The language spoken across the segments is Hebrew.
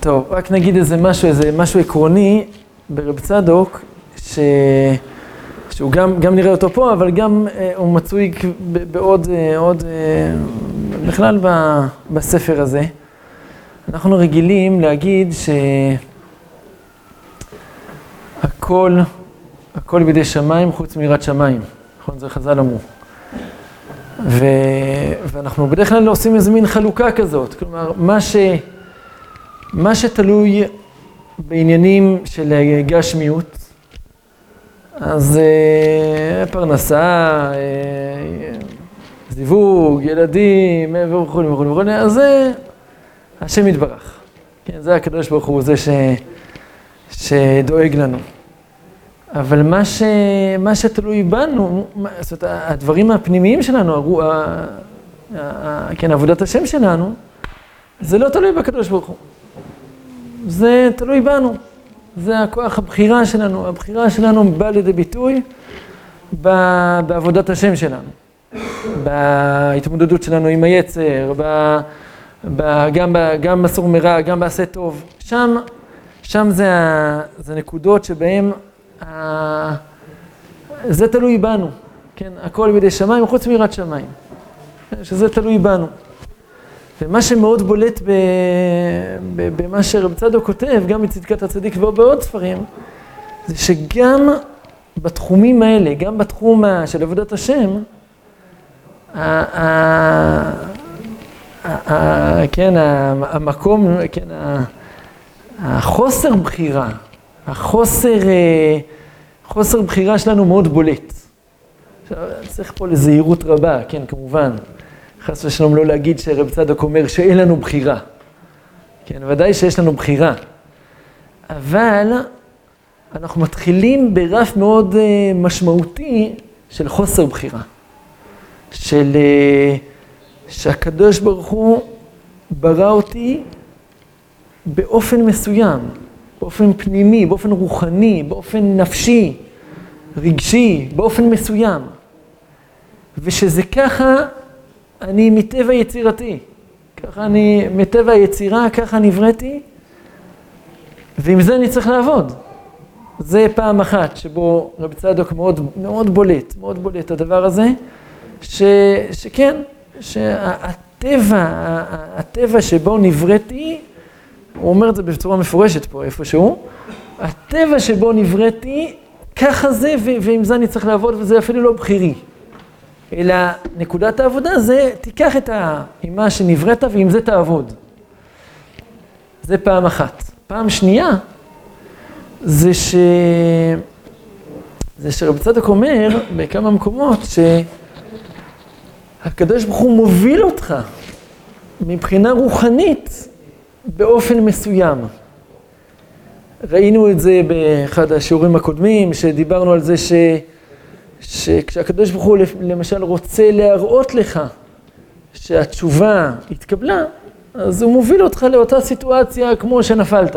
טוב, רק נגיד איזה משהו, איזה משהו עקרוני ברב צדוק, ש... שהוא גם, גם נראה אותו פה, אבל גם אה, הוא מצוי בעוד, אה, עוד, אה, בכלל ב, בספר הזה. אנחנו רגילים להגיד שהכל, הכל בידי שמיים חוץ מיראת שמיים, נכון? זה חז"ל אמרו. ו... ואנחנו בדרך כלל עושים איזה מין חלוקה כזאת, כלומר, מה, ש... מה שתלוי בעניינים של גשמיות, אז אה, פרנסה, אה, זיווג, ילדים, וכו' וכו' וכו', אז זה השם יתברך. כן, זה הקדוש ברוך הוא, זה ש... שדואג לנו. אבל מה, ש... מה שתלוי בנו, זאת אומרת, הדברים הפנימיים שלנו, הרו... ה... ה... כן, עבודת השם שלנו, זה לא תלוי בקדוש ברוך הוא. זה תלוי בנו. זה הכוח הבחירה שלנו. הבחירה שלנו באה לידי ביטוי. בעבודת השם שלנו. בהתמודדות שלנו עם היצר, ב... ב... גם, ב... גם בסור מרע, גם בעשה טוב. שם, שם זה, ה... זה נקודות שבהן זה תלוי בנו, כן? הכל בידי שמיים, חוץ מיראת שמיים. שזה תלוי בנו. ומה שמאוד בולט במה שרב צדוק כותב, גם בצדקת הצדיק ובעוד ספרים, זה שגם בתחומים האלה, גם בתחום של עבודת השם, כן, המקום, כן, החוסר בחירה, החוסר אה, חוסר בחירה שלנו מאוד בולט. עכשיו, צריך פה לזהירות רבה, כן, כמובן. חס ושלום לא להגיד שרב צדוק אומר שאין לנו בחירה. כן, ודאי שיש לנו בחירה. אבל אנחנו מתחילים ברף מאוד uh, משמעותי של חוסר בחירה. של... Uh, שהקדוש ברוך הוא ברא אותי באופן מסוים. באופן פנימי, באופן רוחני, באופן נפשי, רגשי, באופן מסוים. ושזה ככה, אני מטבע יצירתי. ככה אני, מטבע היצירה, ככה נבראתי, ועם זה אני צריך לעבוד. זה פעם אחת שבו רבי צדוק מאוד, מאוד בולט, מאוד בולט הדבר הזה, ש, שכן, שהטבע, הטבע שבו נבראתי, הוא אומר את זה בצורה מפורשת פה איפשהו, הטבע שבו נבראתי, ככה זה, ועם זה אני צריך לעבוד, וזה אפילו לא בחירי. אלא נקודת העבודה זה, תיקח את ה... עם מה שנבראת ועם זה תעבוד. זה פעם אחת. פעם שנייה, זה ש... זה שרבי צדוק אומר בכמה מקומות שהקדוש ברוך הוא מוביל אותך מבחינה רוחנית באופן מסוים. ראינו את זה באחד השיעורים הקודמים, שדיברנו על זה ש... שכשהקדוש ברוך הוא למשל רוצה להראות לך שהתשובה התקבלה, אז הוא מוביל אותך לאותה סיטואציה כמו שנפלת.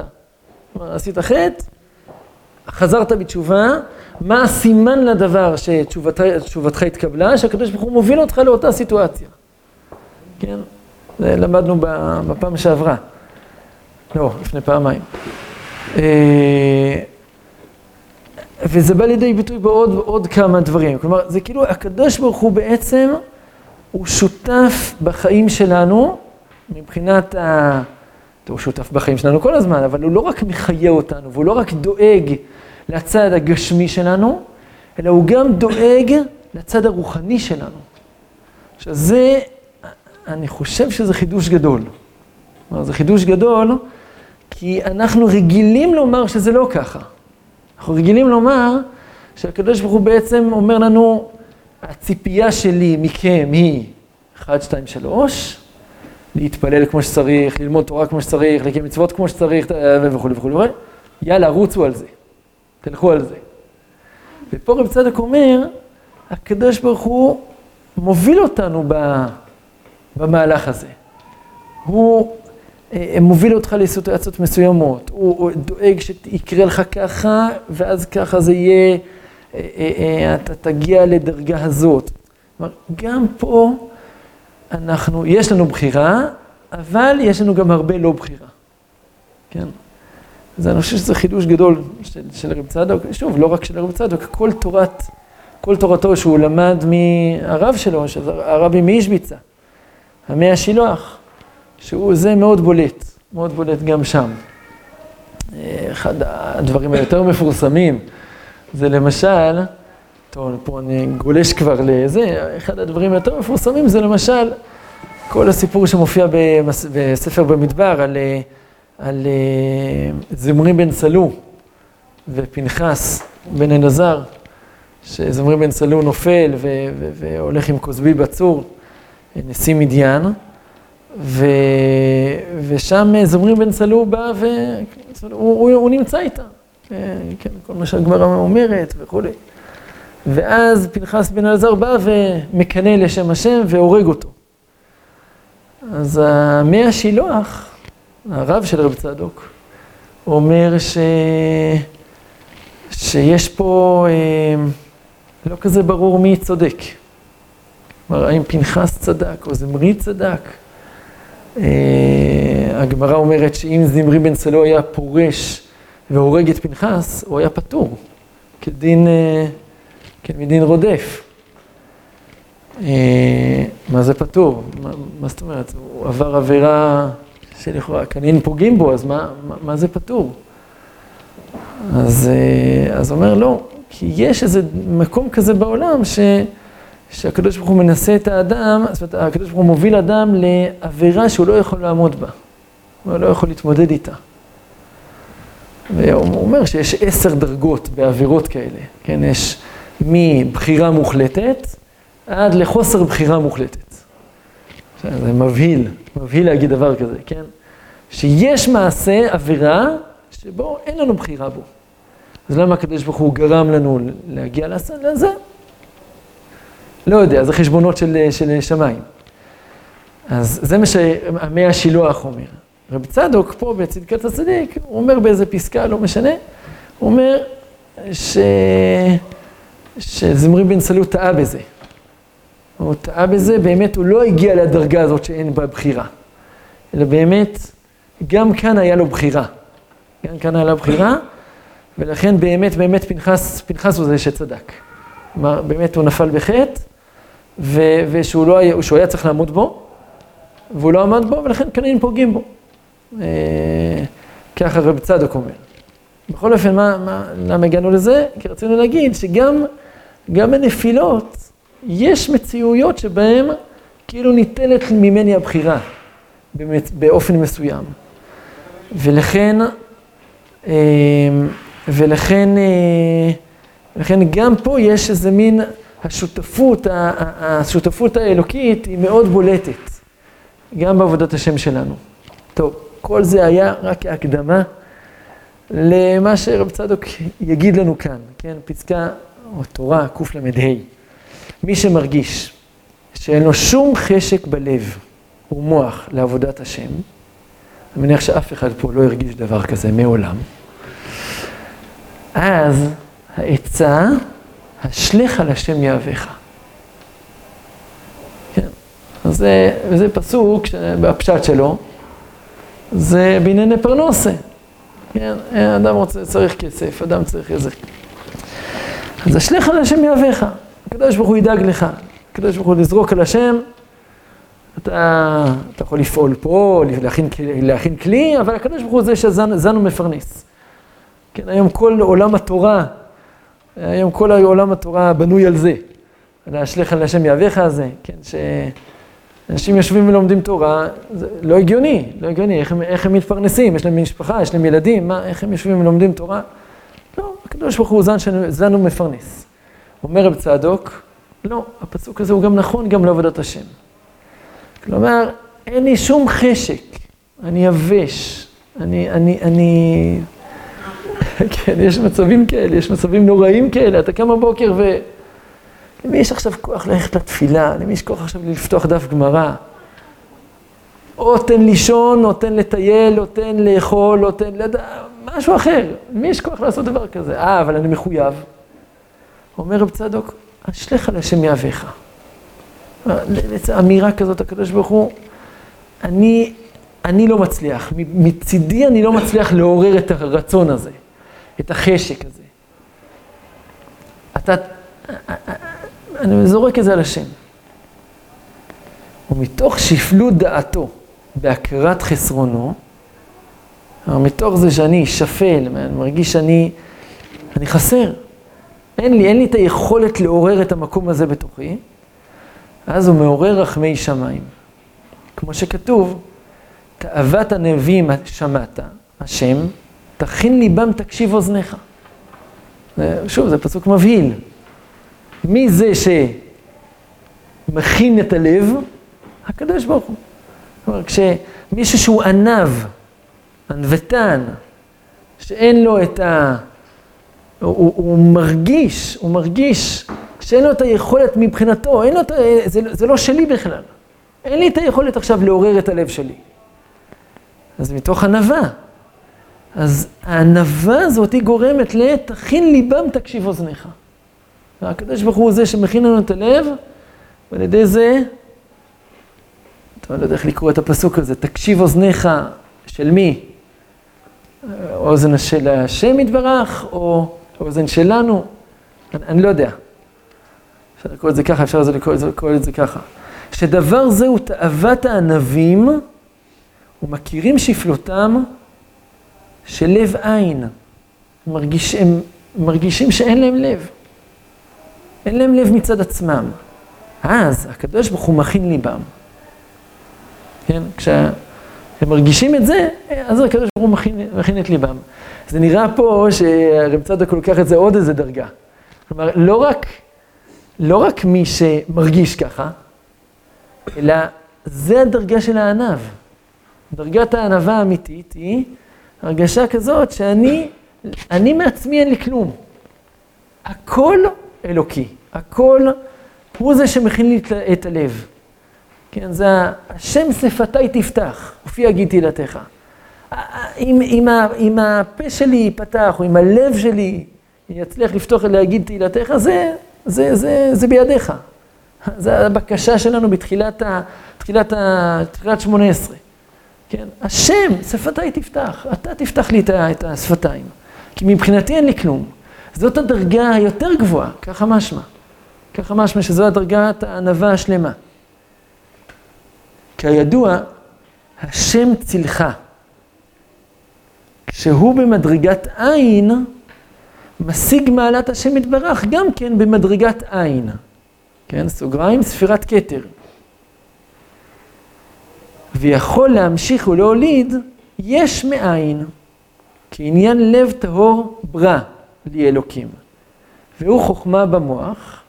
כלומר, עשית חטא, חזרת בתשובה, מה הסימן לדבר שתשובתך התקבלה? שהקדוש ברוך הוא מוביל אותך לאותה סיטואציה. כן? זה למדנו בפעם שעברה. לא, לפני פעמיים. וזה בא לידי ביטוי בעוד עוד כמה דברים. כלומר, זה כאילו הקדוש ברוך הוא בעצם, הוא שותף בחיים שלנו, מבחינת ה... הוא שותף בחיים שלנו כל הזמן, אבל הוא לא רק מחיה אותנו, והוא לא רק דואג לצד הגשמי שלנו, אלא הוא גם דואג לצד הרוחני שלנו. עכשיו זה, אני חושב שזה חידוש גדול. כלומר, זה חידוש גדול, כי אנחנו רגילים לומר שזה לא ככה. אנחנו רגילים לומר שהקדוש ברוך הוא בעצם אומר לנו, הציפייה שלי מכם היא 1, 2, 3, להתפלל כמו שצריך, ללמוד תורה כמו שצריך, לקיים מצוות כמו שצריך, וכולי וכולי וכולי. יאללה, רוצו על זה, תלכו על זה. ופה רב צדק אומר, הקדוש ברוך הוא מוביל אותנו במהלך הזה. הוא אה, מוביל אותך לסיטואציות מסוימות, הוא דואג שיקרה לך ככה, ואז ככה זה יהיה, אה, אה, אתה תגיע לדרגה הזאת. כלומר, גם פה אנחנו, יש לנו בחירה, אבל יש לנו גם הרבה לא בחירה. כן? אז אני חושב שזה חידוש גדול של, של רב צדוק, שוב, לא רק של רב צדוק, כל תורת, כל תורתו שהוא למד מהרב שלו, שזה הרבי מאישביצה, המי השילוח, שהוא, זה מאוד בולט, מאוד בולט גם שם. אחד הדברים היותר מפורסמים זה למשל, טוב, פה אני גולש כבר לזה, אחד הדברים היותר מפורסמים זה למשל כל הסיפור שמופיע בספר במדבר על, על זמרי בן סלו ופנחס בן אלעזר, שזמרי בן סלו נופל והולך עם כוסבי בצור, נשיא מדיין. ו... ושם זמרי בן סלו בא ו... הוא, הוא, הוא נמצא איתה, כן, כל מה שהגמרא אומרת וכולי. ואז פנחס בן אלעזר בא ומקנא לשם השם והורג אותו. אז המי השילוח, הרב של רב צדוק, אומר ש... שיש פה אה, לא כזה ברור מי צודק. כלומר, האם פנחס צדק או זמרי צדק. אה, הגמרא אומרת שאם זמרי בן סלו היה פורש והורג את פנחס, הוא היה פטור, כדין, אה, כדין רודף. אה, מה זה פטור? מה, מה זאת אומרת? הוא עבר עבירה שלכאורה כנין פוגעים בו, אז מה, מה, זה פטור? אז, אז אומר לא, כי יש איזה מקום כזה בעולם ש... שהקדוש ברוך הוא מנסה את האדם, זאת אומרת, הקדוש ברוך הוא מוביל אדם לעבירה שהוא לא יכול לעמוד בה. הוא לא יכול להתמודד איתה. והוא אומר שיש עשר דרגות בעבירות כאלה, כן? יש מבחירה מוחלטת עד לחוסר בחירה מוחלטת. זה מבהיל, מבהיל להגיד דבר כזה, כן? שיש מעשה, עבירה, שבו אין לנו בחירה בו. אז למה הקדוש ברוך הוא גרם לנו להגיע לזה? לא יודע, זה חשבונות של, של שמיים. אז זה מה שהמי השילוח אומר. רב צדוק פה בצדקת הצדיק, הוא אומר באיזה פסקה, לא משנה, הוא אומר ש... שזמרי בן סלו טעה בזה. הוא טעה בזה, באמת הוא לא הגיע לדרגה הזאת שאין בה בחירה. אלא באמת, גם כאן היה לו בחירה. גם כאן היה לו בחירה, ולכן באמת, באמת פנחס, פנחס הוא זה שצדק. כלומר, באמת הוא נפל בחטא, ו- ושהוא לא היה, היה צריך לעמוד בו, והוא לא עמד בו, ולכן כנראה פוגעים בו. אה, ככה רב צדוק אומר. בכל אופן, מה, מה, למה הגענו לזה? כי רצינו להגיד שגם גם בנפילות יש מציאויות שבהן כאילו ניתנת ממני הבחירה באמת, באופן מסוים. ולכן, אה, ולכן, אה, ולכן גם פה יש איזה מין השותפות, השותפות האלוקית היא מאוד בולטת, גם בעבודת השם שלנו. טוב, כל זה היה רק כהקדמה למה שרב צדוק יגיד לנו כאן, כן, פסקה או תורה קל"ה. מי שמרגיש שאין לו שום חשק בלב ומוח לעבודת השם, אני מניח שאף אחד פה לא הרגיש דבר כזה מעולם, אז העצה השליך על השם יהבך. כן, אז זה, זה פסוק בפשט שלו, זה בענייני פרנוסה. כן, אדם רוצה, צריך כסף, אדם צריך איזה... אז השליך על השם יהבך, הקדוש ברוך הוא ידאג לך, הקדוש ברוך הוא לזרוק על השם, אתה, אתה יכול לפעול פה, להכין, להכין כלי, אבל הקדוש ברוך הוא זה שזן ומפרנס. כן, היום כל עולם התורה היום כל עולם התורה בנוי על זה, להשליך על השם יהבך הזה, כן, שאנשים יושבים ולומדים תורה, זה לא הגיוני, לא הגיוני, איך הם, איך הם מתפרנסים, יש להם משפחה, יש להם ילדים, מה, איך הם יושבים ולומדים תורה? לא, הקדוש ברוך הוא זן, זן ומפרנס. אומר רב צדוק, לא, הפסוק הזה הוא גם נכון גם לעבודת השם. כלומר, אין לי שום חשק, אני יבש, אני, אני, אני כן, יש מצבים כאלה, יש מצבים נוראים כאלה, אתה קם בבוקר ו... למי יש עכשיו כוח ללכת לתפילה? למי יש כוח עכשיו לפתוח דף גמרא? או תן לישון, או תן לטייל, או תן לאכול, או תן לדע... משהו אחר. למי יש כוח לעשות דבר כזה? אה, אבל אני מחויב. אומר רב צדוק, אשליך על השם יהבך. אמירה כזאת, הקדוש ברוך הוא, אני אני לא מצליח, מצידי אני לא מצליח לעורר את הרצון הזה, את החשק הזה. אתה, אני זורק את זה על השם. ומתוך שפלות דעתו בהכרת חסרונו, מתוך זה שאני שפל, אני מרגיש שאני אני חסר, אין לי, אין לי את היכולת לעורר את המקום הזה בתוכי, אז הוא מעורר רחמי שמיים. כמו שכתוב, תאוות הנביאים שמעת, השם, תכין ליבם תקשיב אוזניך. שוב, זה פסוק מבהיל. מי זה שמכין את הלב? הקדוש ברוך הוא. כלומר, כשמישהו שהוא ענב, ענוותן, שאין לו את ה... הוא, הוא מרגיש, הוא מרגיש שאין לו את היכולת מבחינתו, אין לו את ה... זה, זה לא שלי בכלל. אין לי את היכולת עכשיו לעורר את הלב שלי. אז מתוך ענווה. אז הענווה הזאת היא גורמת ל"תכין ליבם תקשיב אוזניך". והקדוש ברוך הוא זה שמכין לנו את הלב, ועל ידי זה, אתה לא יודע איך לקרוא את הפסוק הזה, תקשיב אוזניך של מי? אוזן של השם יתברך, או אוזן שלנו? אני, אני לא יודע. אפשר לקרוא את זה ככה, אפשר לקרוא, לקרוא את זה ככה. שדבר זה הוא תאוות הענבים, ומכירים שפלותם של לב עין. מרגיש, הם מרגישים שאין להם לב. אין להם לב מצד עצמם. אז הקדוש ברוך הוא מכין ליבם. כן? כשהם מרגישים את זה, אז הקדוש ברוך הוא מכין, מכין את ליבם. זה נראה פה שהרב צדוק לוקח את זה עוד איזה דרגה. כלומר, לא רק, לא רק מי שמרגיש ככה, אלא זה הדרגה של הענב. דרגת הענווה האמיתית היא הרגשה כזאת שאני, אני מעצמי אין לי כלום. הכל אלוקי, הכל הוא זה שמכין לי את הלב. כן, זה השם שפתיי תפתח, ופי יגיד תהילתך. אם, אם, אם הפה שלי ייפתח, או אם הלב שלי יצליח לפתוח ולהגיד תהילתך, זה, זה, זה, זה בידיך. זו הבקשה שלנו בתחילת, ה, תחילת, ה, תחילת 18. כן? השם, שפתיי תפתח, אתה תפתח לי את השפתיים. כי מבחינתי אין לי כלום. זאת הדרגה היותר גבוהה, ככה משמע. ככה משמע שזו הדרגת הענווה השלמה. כידוע, השם צילך. כשהוא במדרגת עין, משיג מעלת השם יתברך גם כן במדרגת עין. כן, סוגריים, ספירת כתר. ויכול להמשיך ולהוליד יש מאין, כעניין לב טהור ברא לי אלוקים. והוא חוכמה במוח,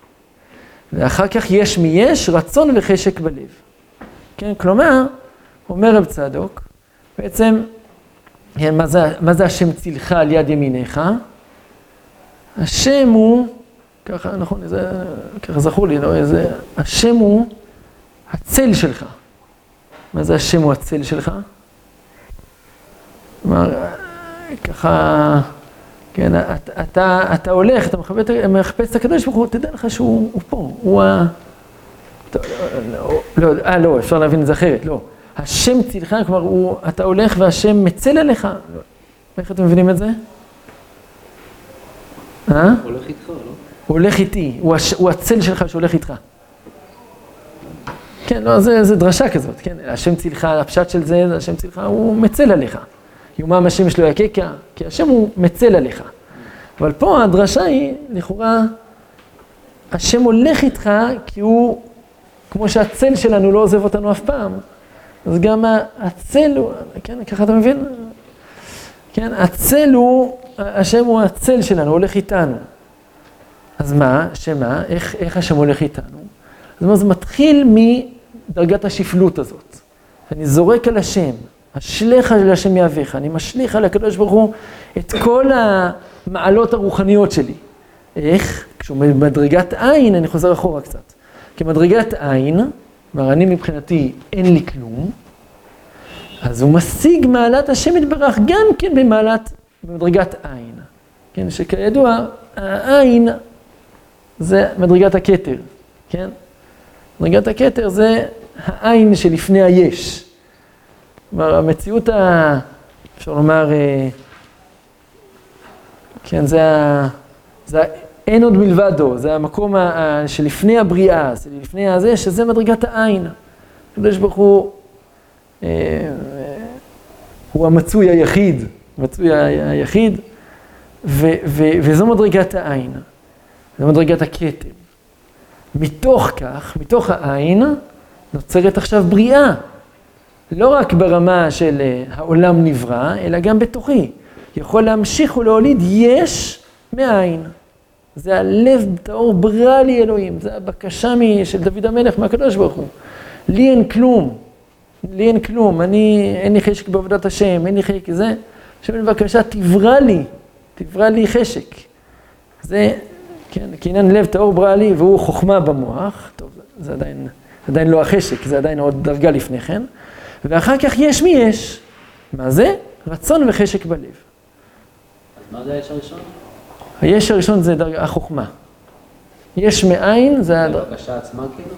ואחר כך יש מיש רצון וחשק בלב. כן, כלומר, אומר רב צדוק, בעצם, כן, מה, זה, מה זה השם צילך על יד ימיניך? השם הוא, ככה, נכון, זה, ככה זכור לי, לא, זה, השם הוא הצל שלך. מה זה השם הוא הצל שלך? כלומר, ככה, כן, אתה, אתה, אתה הולך, אתה מחפש, מחפש את הקדוש ברוך הוא, תדע לך שהוא פה, הוא ה... לא, אה, לא, אפשר להבין את זה אחרת, לא. השם צילך, כלומר, הוא, אתה הולך והשם מצל עליך. איך אתם מבינים את זה? אה? הולך איתך, לא? הוא הולך איתי, הוא, הש, הוא הצל שלך שהולך איתך. כן, לא, זה, זה דרשה כזאת, כן, השם צילך, הפשט של זה, זה השם צילך, הוא מצל עליך. יומם השם שלו יקקה, כי השם הוא מצל עליך. אבל פה הדרשה היא, לכאורה, השם הולך איתך כי הוא, כמו שהצל שלנו לא עוזב אותנו אף פעם, אז גם הצל הוא, כן, ככה אתה מבין? כן, הצל הוא, השם הוא הצל שלנו, הוא הולך איתנו. אז מה, שמה, איך, איך השם הולך איתנו? זאת אומרת, זה מתחיל מדרגת השפלות הזאת. אני זורק על השם, אשליך אל השם יהבך, אני משליך על הקדוש ברוך הוא את כל המעלות הרוחניות שלי. איך? כשהוא במדרגת עין, אני חוזר אחורה קצת. כמדרגת עין, כלומר אני מבחינתי אין לי כלום, אז הוא משיג מעלת השם יתברך גם כן במעלת, במדרגת עין. כן, שכידוע, העין זה מדרגת הכתר, כן? מדרגת הכתר זה העין שלפני היש. כלומר, המציאות, ה... אפשר לומר, כן, זה ה... זה ה... אין עוד מלבדו, זה המקום ה... שלפני הבריאה, לפני הזה, שזה מדרגת העין. הקדוש ברוך הוא, הוא המצוי היחיד, המצוי היחיד, ו... ו... וזו מדרגת העין, זו מדרגת הכתב. מתוך כך, מתוך העין, נוצרת עכשיו בריאה. לא רק ברמה של אה, העולם נברא, אלא גם בתוכי. יכול להמשיך ולהוליד יש מאין. זה הלב טהור ברא לי אלוהים, זו הבקשה של דוד המלך מהקדוש ברוך הוא. לי אין כלום, לי אין כלום, אני, אין לי חשק בעבודת השם, אין לי חשק זה. עכשיו בבקשה תברא לי, תברא לי חשק. זה, כן, כעניין לב טהור ברא לי והוא חוכמה במוח, טוב, זה עדיין, עדיין לא החשק, זה עדיין עוד דרגה לפני כן. ואחר כך יש מי יש. מה זה? רצון וחשק בלב. אז מה זה היש הראשון? היש הראשון זה דרגה, החוכמה. יש מאין, זה... זה הבקשה עצמה כאילו?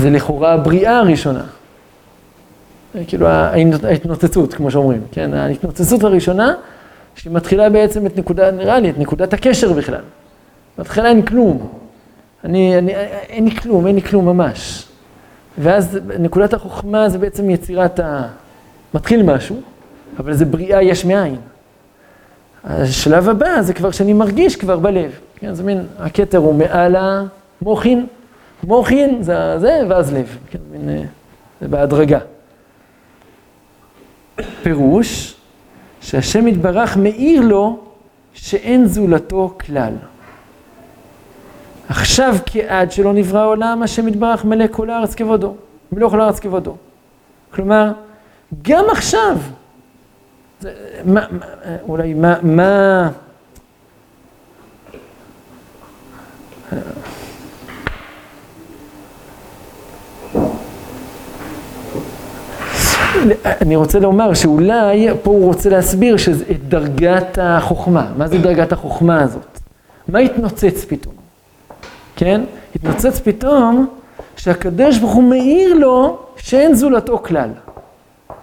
זה לכאורה הבריאה הראשונה. כאילו ההתנוצצות, כמו שאומרים, כן? ההתנוצצות הראשונה, שהיא מתחילה בעצם את נקודה, נראה לי, את נקודת הקשר בכלל. מתחילה אין כלום. אני, אני, אין לי כלום, אין לי כלום ממש. ואז נקודת החוכמה זה בעצם יצירת ה... מתחיל משהו, אבל זה בריאה יש מאין. השלב הבא זה כבר שאני מרגיש כבר בלב. כן, זה מין, הכתר הוא מעל המוחין, מוחין זה זה, ואז לב. כן, מין, אה, זה בהדרגה. פירוש שהשם יתברך מאיר לו שאין זולתו כלל. עכשיו כעד שלא נברא העולם, השם יתברך מלא כל הארץ כבודו, מלוא כל הארץ כבודו. כלומר, גם עכשיו, זה, מה, מה, אולי מה, מה... אני רוצה לומר שאולי פה הוא רוצה להסביר את דרגת החוכמה. מה זה דרגת החוכמה הזאת? מה התנוצץ פתאום? כן? התנוצץ פתאום שהקדוש ברוך הוא מאיר לו שאין זולתו כלל.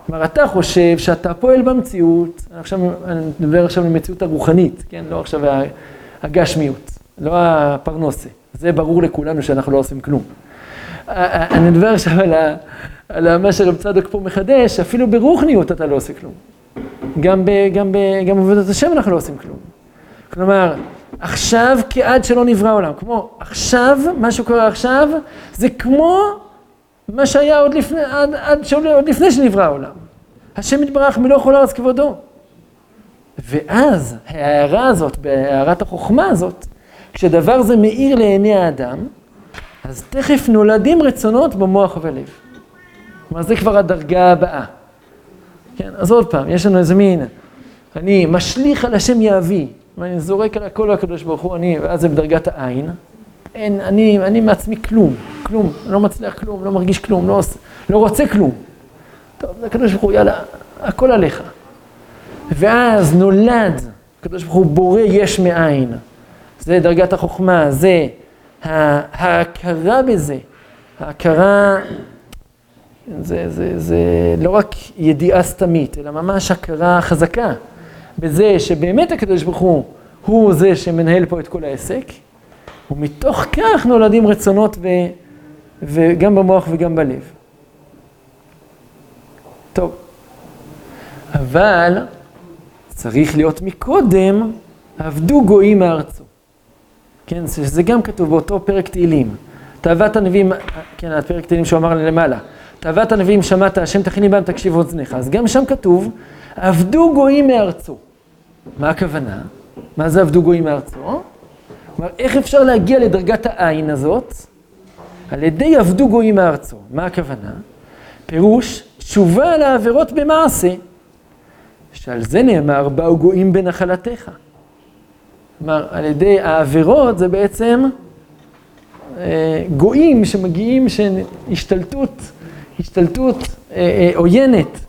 כלומר, אתה חושב שאתה פועל במציאות, עכשיו, אני מדבר עכשיו במציאות הרוחנית, כן? לא עכשיו הגשמיות, לא הפרנוסה. זה ברור לכולנו שאנחנו לא עושים כלום. אני מדבר עכשיו על, ה, על מה שרב צדוק פה מחדש, אפילו ברוחניות אתה לא עושה כלום. גם, ב, גם, ב, גם בעבודת השם אנחנו לא עושים כלום. כלומר, עכשיו כעד שלא נברא עולם. כמו עכשיו, מה שקורה עכשיו, זה כמו מה שהיה עוד לפני, עד, עד שעוד, עוד לפני שנברא העולם. השם יתברך מלוא כל ארץ כבודו. ואז ההערה הזאת, בהערת החוכמה הזאת, כשדבר זה מאיר לעיני האדם, אז תכף נולדים רצונות במוח ובלב. כלומר, זה כבר הדרגה הבאה. כן, אז עוד פעם, יש לנו איזה מין, אני משליך על השם יהבי, ואני זורק על הכל הקדוש ברוך הוא, אני, ואז זה בדרגת העין. אין, אני, אני מעצמי כלום, כלום, לא מצליח כלום, לא מרגיש כלום, לא, לא רוצה כלום. טוב, זה הקדוש ברוך הוא, יאללה, הכל עליך. ואז נולד, הקדוש ברוך הוא בורא יש מאין. זה דרגת החוכמה, זה ההכרה בזה, ההכרה, זה, זה, זה לא רק ידיעה סתמית, אלא ממש הכרה חזקה. בזה שבאמת הקדוש ברוך הוא הוא זה שמנהל פה את כל העסק, ומתוך כך נולדים רצונות ו, וגם במוח וגם בלב. טוב, אבל צריך להיות מקודם, עבדו גויים מארצו. כן, זה גם כתוב באותו פרק תהילים. תאוות הנביאים, כן, הפרק תהילים שהוא אמר למעלה. תאוות הנביאים שמעת, השם תכיני בהם תקשיב אוזניך. אז גם שם כתוב, עבדו גויים מארצו. מה הכוונה? מה זה עבדו גויים מארצו? כלומר, איך אפשר להגיע לדרגת העין הזאת? על ידי עבדו גויים מארצו. מה הכוונה? פירוש, תשובה על העבירות במעשה, שעל זה נאמר, באו גויים בנחלתך. כלומר, על ידי העבירות זה בעצם אה, גויים שמגיעים, שהשתלטות, השתלטות אה, אה, עוינת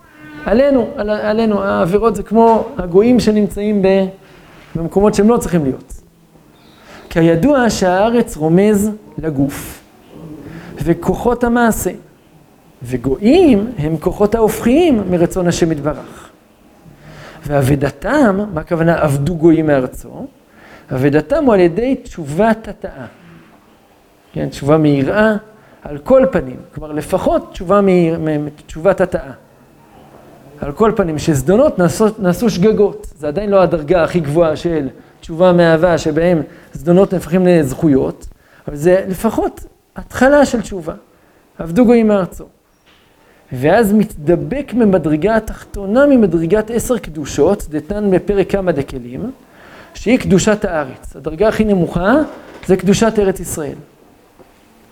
עלינו, על, עלינו, העבירות זה כמו הגויים שנמצאים במקומות שהם לא צריכים להיות. כידוע שהארץ רומז לגוף, וכוחות המעשה, וגויים הם כוחות ההופכיים מרצון השם יתברך. ואבדתם, מה הכוונה עבדו גויים מארצו? אבדתם הוא על ידי תשובת התאה. כן, תשובה מיראה על כל פנים, כלומר לפחות תשובה מתשובת התאה. על כל פנים, שזדונות נעשו, נעשו שגגות, זה עדיין לא הדרגה הכי גבוהה של תשובה מאהבה, שבהם זדונות נהפכים לזכויות, אבל זה לפחות התחלה של תשובה. עבדו גויים מארצו. ואז מתדבק ממדרגה התחתונה ממדרגת עשר קדושות, דתן בפרק כמה דקלים, שהיא קדושת הארץ. הדרגה הכי נמוכה זה קדושת ארץ ישראל.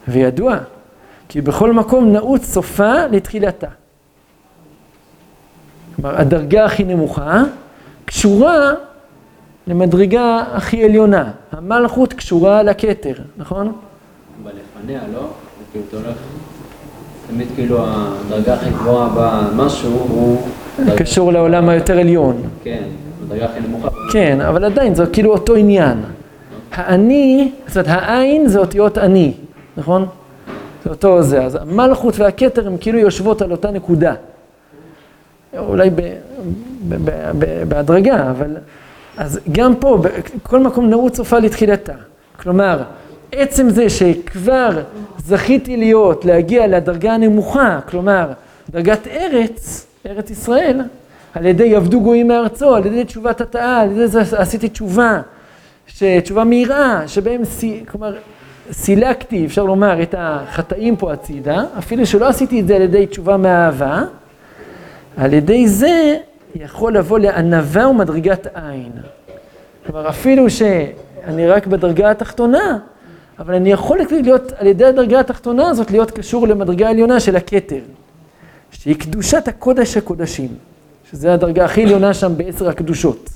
וידוע, כי בכל מקום נעוץ סופה לתחילתה. כלומר, הדרגה הכי נמוכה קשורה למדרגה הכי עליונה. המלכות קשורה לכתר, נכון? לא? כאילו אתה הולך, תמיד כאילו הדרגה הכי גבוהה במשהו הוא... קשור לעולם היותר עליון. כן, הדרגה הכי נמוכה. כן, אבל עדיין זה כאילו אותו עניין. האני, זאת אומרת העין זה אותיות אני, נכון? זה אותו זה. אז המלכות והכתר הם כאילו יושבות על אותה נקודה. אולי בהדרגה, אבל... אז גם פה, כל מקום נעוץ סופה לתחילתה. כלומר, עצם זה שכבר זכיתי להיות, להגיע לדרגה הנמוכה, כלומר, דרגת ארץ, ארץ ישראל, על ידי עבדו גויים מארצו, על ידי תשובת התאה, על ידי זה עשיתי תשובה, תשובה מהירה, שבהם, כלומר, סילקתי, אפשר לומר, את החטאים פה הצידה, אפילו שלא עשיתי את זה על ידי תשובה מאהבה, על ידי זה יכול לבוא לענווה ומדרגת עין. כלומר, אפילו שאני רק בדרגה התחתונה, אבל אני יכול להיות, על ידי הדרגה התחתונה הזאת, להיות קשור למדרגה העליונה של הכתר, שהיא קדושת הקודש הקודשים, שזה הדרגה הכי עליונה שם בעשר הקדושות.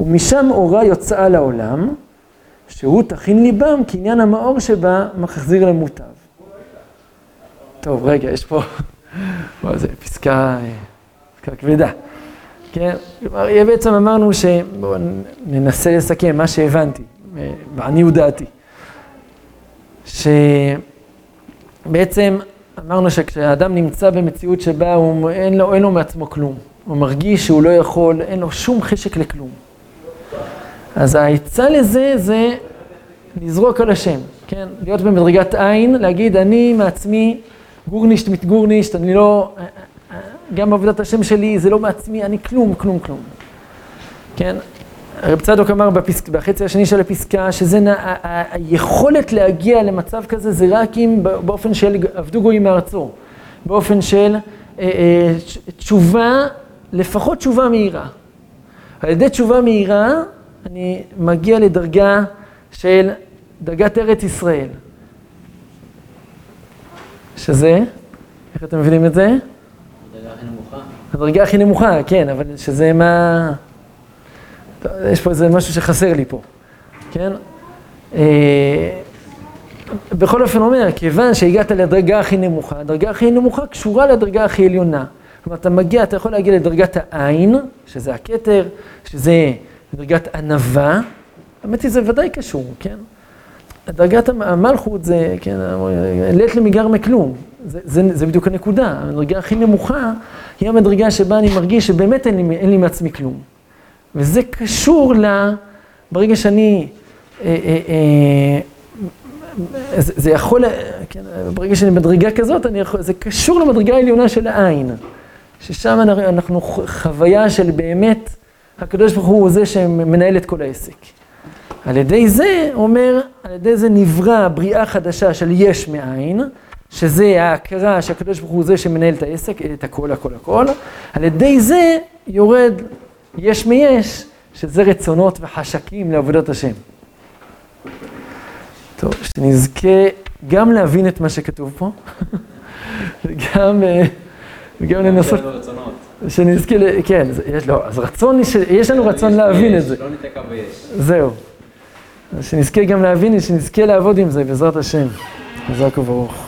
ומשם אורה יוצאה לעולם, שהוא תכין ליבם, כי עניין המאור שבה מחזיר למוטב. טוב, רגע, יש פה... זה פסקה, פסקה כבדה. כן, כלומר, בעצם אמרנו ש... בואו ננסה לסכם מה שהבנתי, בעניות דעתי. שבעצם אמרנו שכשהאדם נמצא במציאות שבה הוא, אין, לו, אין לו מעצמו כלום, הוא מרגיש שהוא לא יכול, אין לו שום חשק לכלום. אז העצה לזה זה לזרוק על השם, כן? להיות במדרגת עין, להגיד אני מעצמי גורנישט מיט גורנישט, אני לא, גם בעבודת השם שלי זה לא מעצמי, אני כלום, כלום, כלום. כן? הרב צדוק אמר בפסק, בחצי השני של הפסקה, שזה נ, היכולת להגיע למצב כזה זה רק אם באופן של עבדו גויים מארצו, באופן של אה, אה, תשובה, לפחות תשובה מהירה. על ידי תשובה מהירה אני מגיע לדרגה של דרגת ארץ ישראל. שזה, איך אתם מבינים את זה? הדרגה הכי נמוכה. הדרגה הכי נמוכה, כן, אבל שזה מה... יש פה איזה משהו שחסר לי פה, כן? אה, בכל אופן אומר, כיוון שהגעת לדרגה הכי נמוכה, הדרגה הכי נמוכה קשורה לדרגה הכי עליונה. כלומר, אתה מגיע, אתה יכול להגיע לדרגת העין, שזה הכתר, שזה דרגת ענווה, האמת היא זה ודאי קשור, כן? דרגת המלכות זה, כן, לית למיגר מכלום, זה, בדיוק הנקודה, המדרגה הכי נמוכה היא המדרגה שבה אני מרגיש שבאמת אין לי, מעצמי כלום. וזה קשור ל... ברגע שאני... אה, אה, אה, זה יכול, כן, ברגע שאני מדרגה כזאת, אני יכול, זה קשור למדרגה העליונה של העין, ששם אנחנו חוויה של באמת, הקדוש ברוך הוא זה שמנהל את כל העסק. על ידי זה, אומר, על ידי זה נברא בריאה חדשה של יש מאין, שזה ההכרה שהקדוש ברוך הוא זה שמנהל את העסק, את הכל, הכל, הכל. על ידי זה יורד יש מיש, שזה רצונות וחשקים לעבודת השם. טוב, שנזכה גם להבין את מה שכתוב פה, וגם, אה, וגם לנסות, שנזכה, כן, יש, לא, אז רצון, יש לנו רצון להבין את זה. לא ניתקע ביש. זהו. שנזכה גם להבין, שנזכה לעבוד עם זה, בעזרת השם. חזק וברוך.